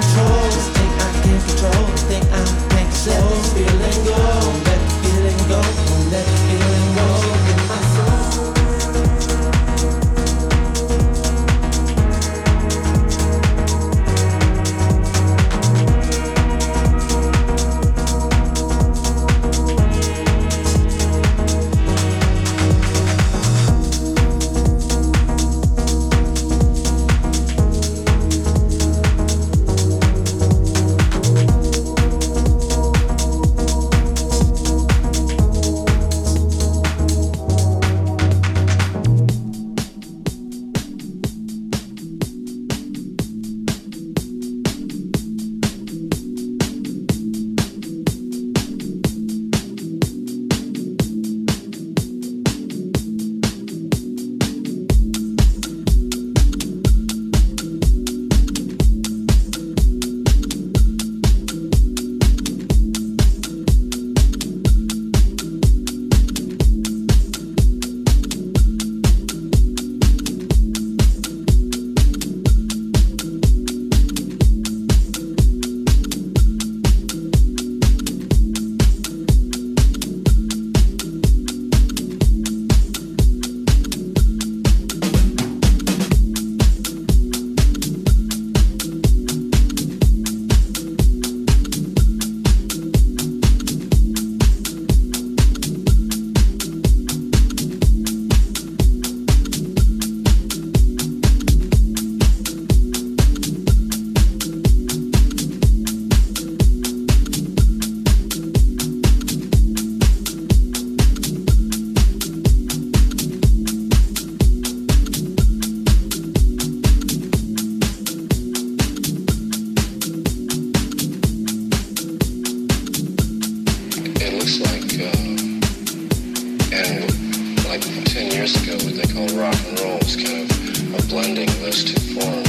controls was too far.